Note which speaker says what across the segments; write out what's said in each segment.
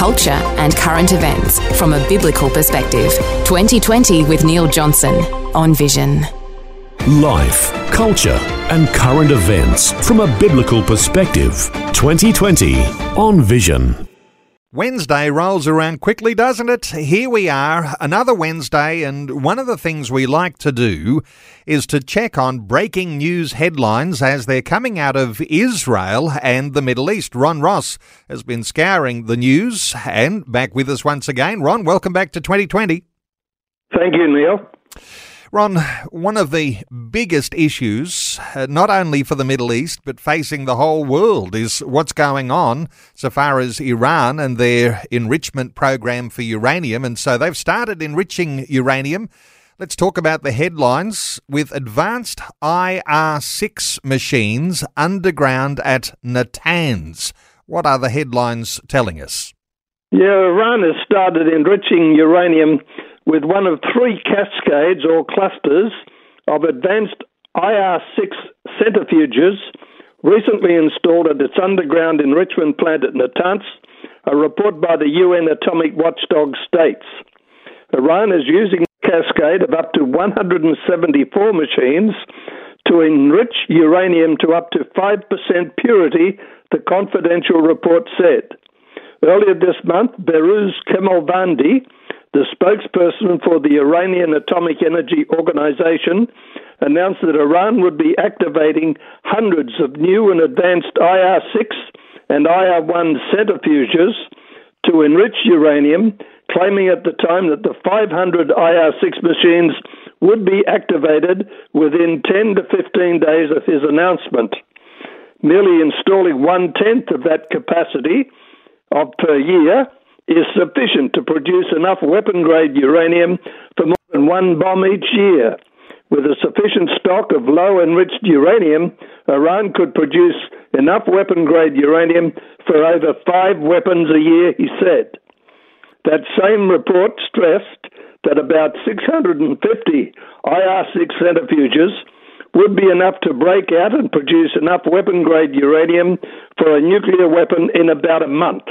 Speaker 1: culture, and current events from a biblical perspective. 2020 with Neil Johnson on Vision.
Speaker 2: Life, culture, and current events from a biblical perspective. 2020 on Vision.
Speaker 3: Wednesday rolls around quickly, doesn't it? Here we are, another Wednesday, and one of the things we like to do is to check on breaking news headlines as they're coming out of Israel and the Middle East. Ron Ross has been scouring the news and back with us once again. Ron, welcome back to 2020.
Speaker 4: Thank you, Neil.
Speaker 3: Ron, one of the biggest issues, uh, not only for the Middle East, but facing the whole world, is what's going on so far as Iran and their enrichment program for uranium. And so they've started enriching uranium. Let's talk about the headlines with advanced IR 6 machines underground at Natanz. What are the headlines telling us?
Speaker 4: Yeah, Iran has started enriching uranium with one of three cascades or clusters of advanced IR6 centrifuges recently installed at its underground enrichment plant at Natanz, a report by the UN Atomic Watchdog states. Iran is using a cascade of up to 174 machines to enrich uranium to up to 5% purity, the confidential report said. Earlier this month, Behrouz Kamalvandi, the spokesperson for the Iranian Atomic Energy Organization announced that Iran would be activating hundreds of new and advanced IR 6 and IR 1 centrifuges to enrich uranium, claiming at the time that the 500 IR 6 machines would be activated within 10 to 15 days of his announcement. Merely installing one tenth of that capacity of per year is sufficient to produce enough weapon grade uranium for more than one bomb each year. With a sufficient stock of low enriched uranium, Iran could produce enough weapon grade uranium for over five weapons a year, he said. That same report stressed that about 650 IR 6 centrifuges would be enough to break out and produce enough weapon grade uranium for a nuclear weapon in about a month.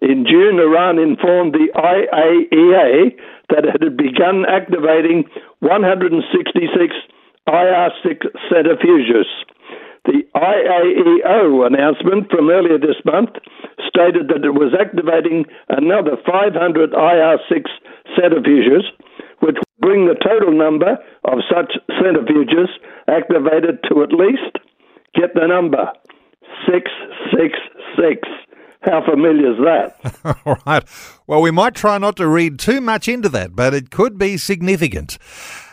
Speaker 4: In June, Iran informed the IAEA that it had begun activating 166 IR 6 centrifuges. The IAEO announcement from earlier this month stated that it was activating another 500 IR 6 centrifuges, which would bring the total number of such centrifuges activated to at least, get the number, 666. How familiar is that?
Speaker 3: All right. Well, we might try not to read too much into that, but it could be significant.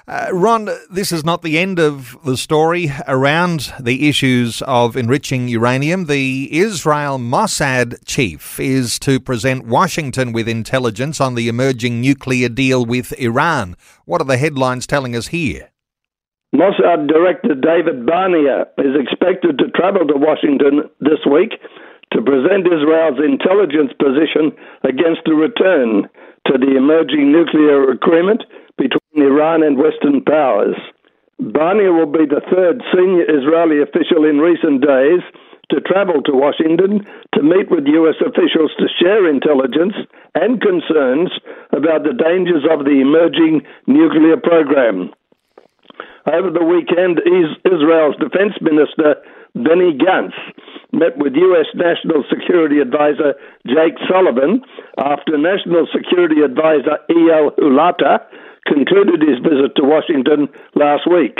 Speaker 3: Uh, Ron, this is not the end of the story around the issues of enriching uranium. The Israel Mossad chief is to present Washington with intelligence on the emerging nuclear deal with Iran. What are the headlines telling us here?
Speaker 4: Mossad Director David Barnea is expected to travel to Washington this week to present Israel's intelligence position against a return to the emerging nuclear agreement between Iran and Western powers. Barnea will be the third senior Israeli official in recent days to travel to Washington to meet with U.S. officials to share intelligence and concerns about the dangers of the emerging nuclear program. Over the weekend, Israel's defense minister, Benny Gantz, met with U.S. National Security Advisor Jake Sullivan after National Security Advisor Eyal Hulata concluded his visit to Washington last week.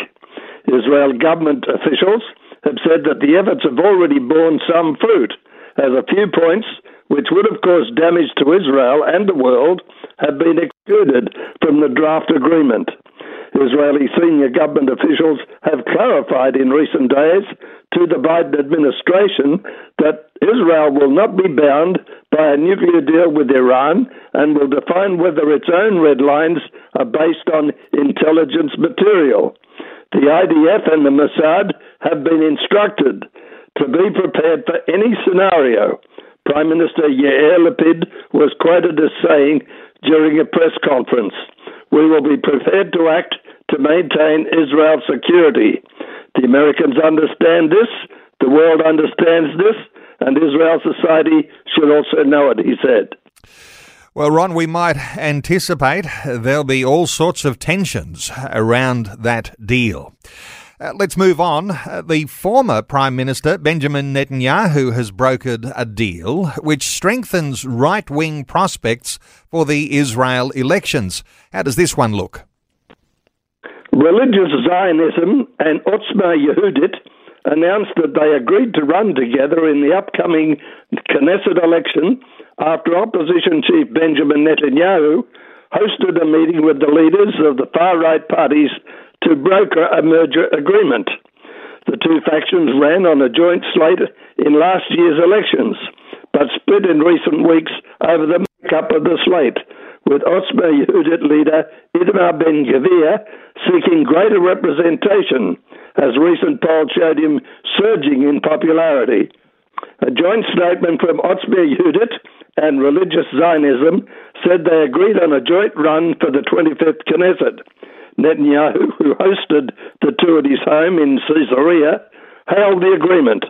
Speaker 4: Israel government officials have said that the efforts have already borne some fruit, as a few points which would have caused damage to Israel and the world have been excluded from the draft agreement. Israeli senior government officials have clarified in recent days to the Biden administration that Israel will not be bound by a nuclear deal with Iran and will define whether its own red lines are based on intelligence material. The IDF and the Mossad have been instructed to be prepared for any scenario. Prime Minister Yair Lapid was quoted as saying during a press conference, We will be prepared to act to maintain Israel's security. The Americans understand this, the world understands this, and Israel society should also know it, he said.
Speaker 3: Well, Ron, we might anticipate there'll be all sorts of tensions around that deal. Uh, let's move on. Uh, the former Prime Minister, Benjamin Netanyahu, has brokered a deal which strengthens right wing prospects for the Israel elections. How does this one look?
Speaker 4: Religious Zionism and Otzma Yehudit announced that they agreed to run together in the upcoming Knesset election after opposition chief Benjamin Netanyahu hosted a meeting with the leaders of the far right parties to broker a merger agreement. The two factions ran on a joint slate in last year's elections, but split in recent weeks over the makeup of the slate, with Otzma Yehudit leader Itamar Ben Gvir seeking greater representation, as recent polls showed him surging in popularity. A joint statement from Otzma Yehudit and Religious Zionism said they agreed on a joint run for the 25th Knesset. Netanyahu, who hosted the two at his home in Caesarea, hailed the agreement.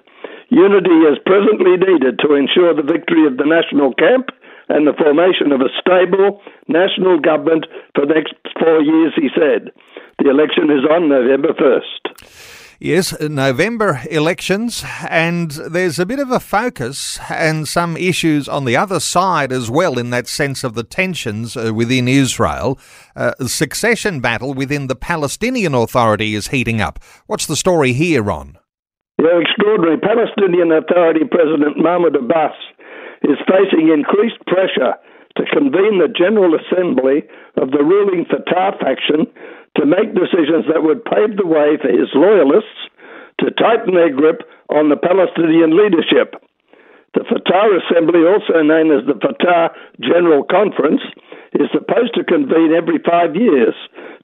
Speaker 4: Unity is presently needed to ensure the victory of the national camp and the formation of a stable national government for the next four years, he said. The election is on November 1st.
Speaker 3: Yes, November elections, and there's a bit of a focus and some issues on the other side as well, in that sense of the tensions uh, within Israel. Uh, succession battle within the Palestinian Authority is heating up. What's the story here, Ron?
Speaker 4: The extraordinary Palestinian Authority President Mahmoud Abbas is facing increased pressure to convene the General Assembly of the ruling Fatah faction to make decisions that would pave the way for his loyalists to tighten their grip on the Palestinian leadership. The Fatah Assembly, also known as the Fatah General Conference, is supposed to convene every five years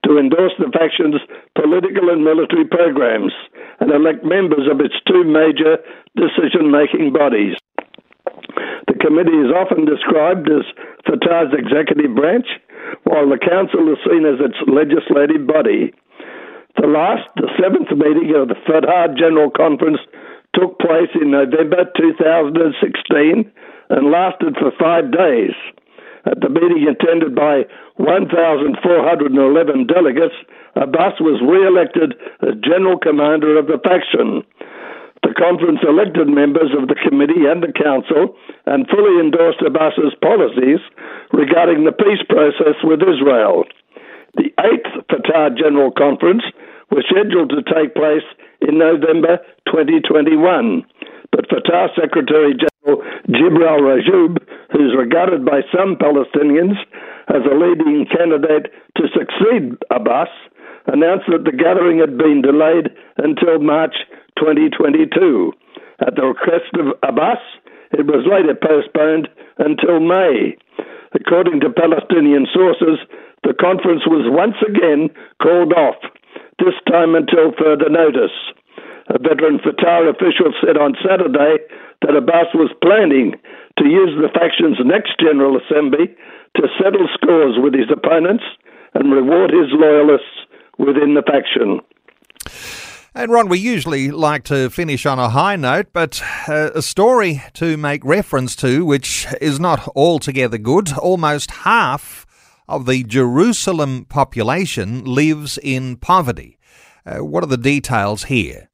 Speaker 4: to endorse the faction's political and military programs and elect members of its two major decision making bodies. The committee is often described as Fatah's executive branch, while the council is seen as its legislative body. The last, the seventh meeting of the Fatah General Conference took place in November 2016 and lasted for five days. At the meeting attended by 1,411 delegates, Abbas was re elected as General Commander of the faction. The conference elected members of the committee and the council and fully endorsed Abbas's policies regarding the peace process with Israel. The eighth Fatah General Conference was scheduled to take place in November 2021, but Fatah Secretary General Jibril Rajoub, who's regarded by some Palestinians as a leading candidate to succeed Abbas, announced that the gathering had been delayed until March 2022. At the request of Abbas, it was later postponed until May. According to Palestinian sources, the conference was once again called off, this time until further notice. A veteran Fatah official said on Saturday that Abbas was planning to use the faction's next General Assembly to settle scores with his opponents and reward his loyalists within the faction.
Speaker 3: And Ron, we usually like to finish on a high note, but uh, a story to make reference to, which is not altogether good. Almost half of the Jerusalem population lives in poverty. Uh, what are the details here?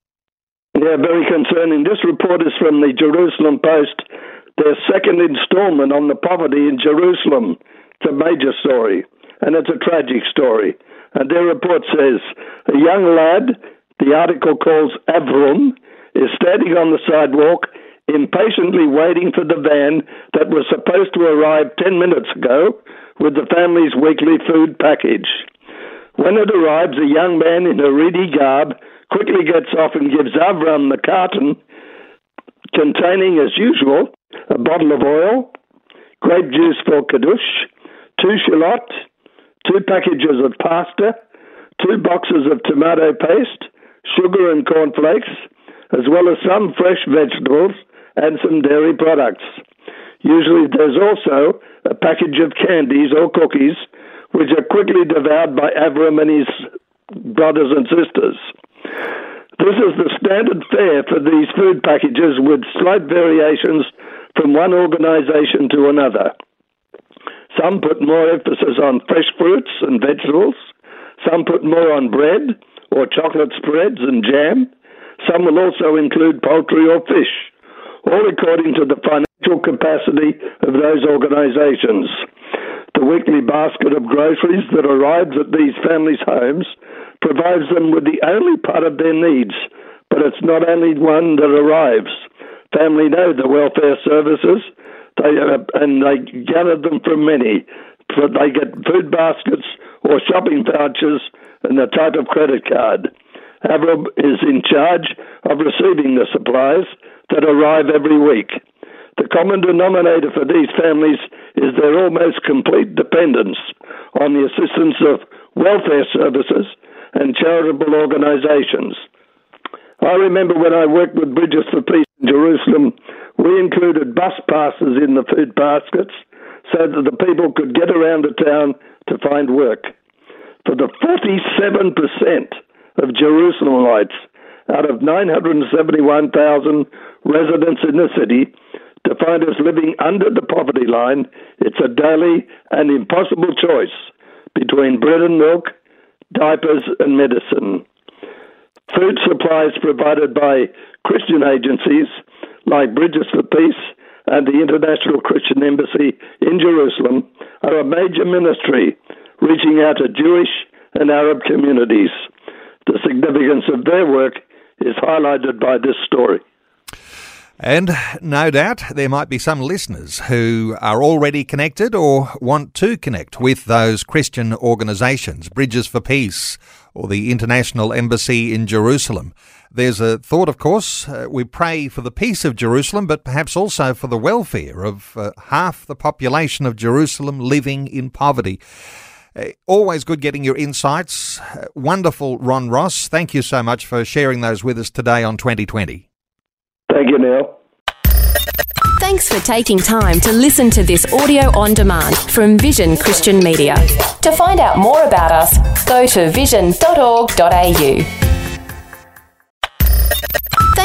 Speaker 4: Yeah, very concerning. This report is from the Jerusalem Post, their second instalment on the poverty in Jerusalem. It's a major story, and it's a tragic story. And their report says a young lad the article calls Avram, is standing on the sidewalk, impatiently waiting for the van that was supposed to arrive 10 minutes ago with the family's weekly food package. When it arrives, a young man in Haredi garb quickly gets off and gives Avram the carton containing, as usual, a bottle of oil, grape juice for kiddush, two challot, two packages of pasta, two boxes of tomato paste, sugar and cornflakes, as well as some fresh vegetables and some dairy products. Usually there's also a package of candies or cookies, which are quickly devoured by Avram and his brothers and sisters. This is the standard fare for these food packages with slight variations from one organization to another. Some put more emphasis on fresh fruits and vegetables. Some put more on bread or chocolate spreads and jam. Some will also include poultry or fish, all according to the financial capacity of those organizations. The weekly basket of groceries that arrives at these families' homes provides them with the only part of their needs, but it's not only one that arrives. Family know the welfare services, they, uh, and they gather them from many. But they get food baskets or shopping vouchers and the type of credit card. Avram is in charge of receiving the supplies that arrive every week. The common denominator for these families is their almost complete dependence on the assistance of welfare services and charitable organizations. I remember when I worked with Bridges for Peace in Jerusalem, we included bus passes in the food baskets so that the people could get around the town to find work. For the 47% of Jerusalemites out of 971,000 residents in the city to find us living under the poverty line, it's a daily and impossible choice between bread and milk diapers, and medicine. Food supplies provided by Christian agencies like Bridges for Peace and the International Christian Embassy in Jerusalem are a major ministry reaching out to Jewish and Arab communities. The significance of their work is highlighted by this story.
Speaker 3: And no doubt there might be some listeners who are already connected or want to connect with those Christian organisations, Bridges for Peace or the International Embassy in Jerusalem. There's a thought, of course, uh, we pray for the peace of Jerusalem, but perhaps also for the welfare of uh, half the population of Jerusalem living in poverty. Uh, always good getting your insights. Uh, wonderful, Ron Ross. Thank you so much for sharing those with us today on 2020.
Speaker 4: Thank you, Neil.
Speaker 1: Thanks for taking time to listen to this audio on demand from Vision Christian Media. To find out more about us, go to vision.org.au.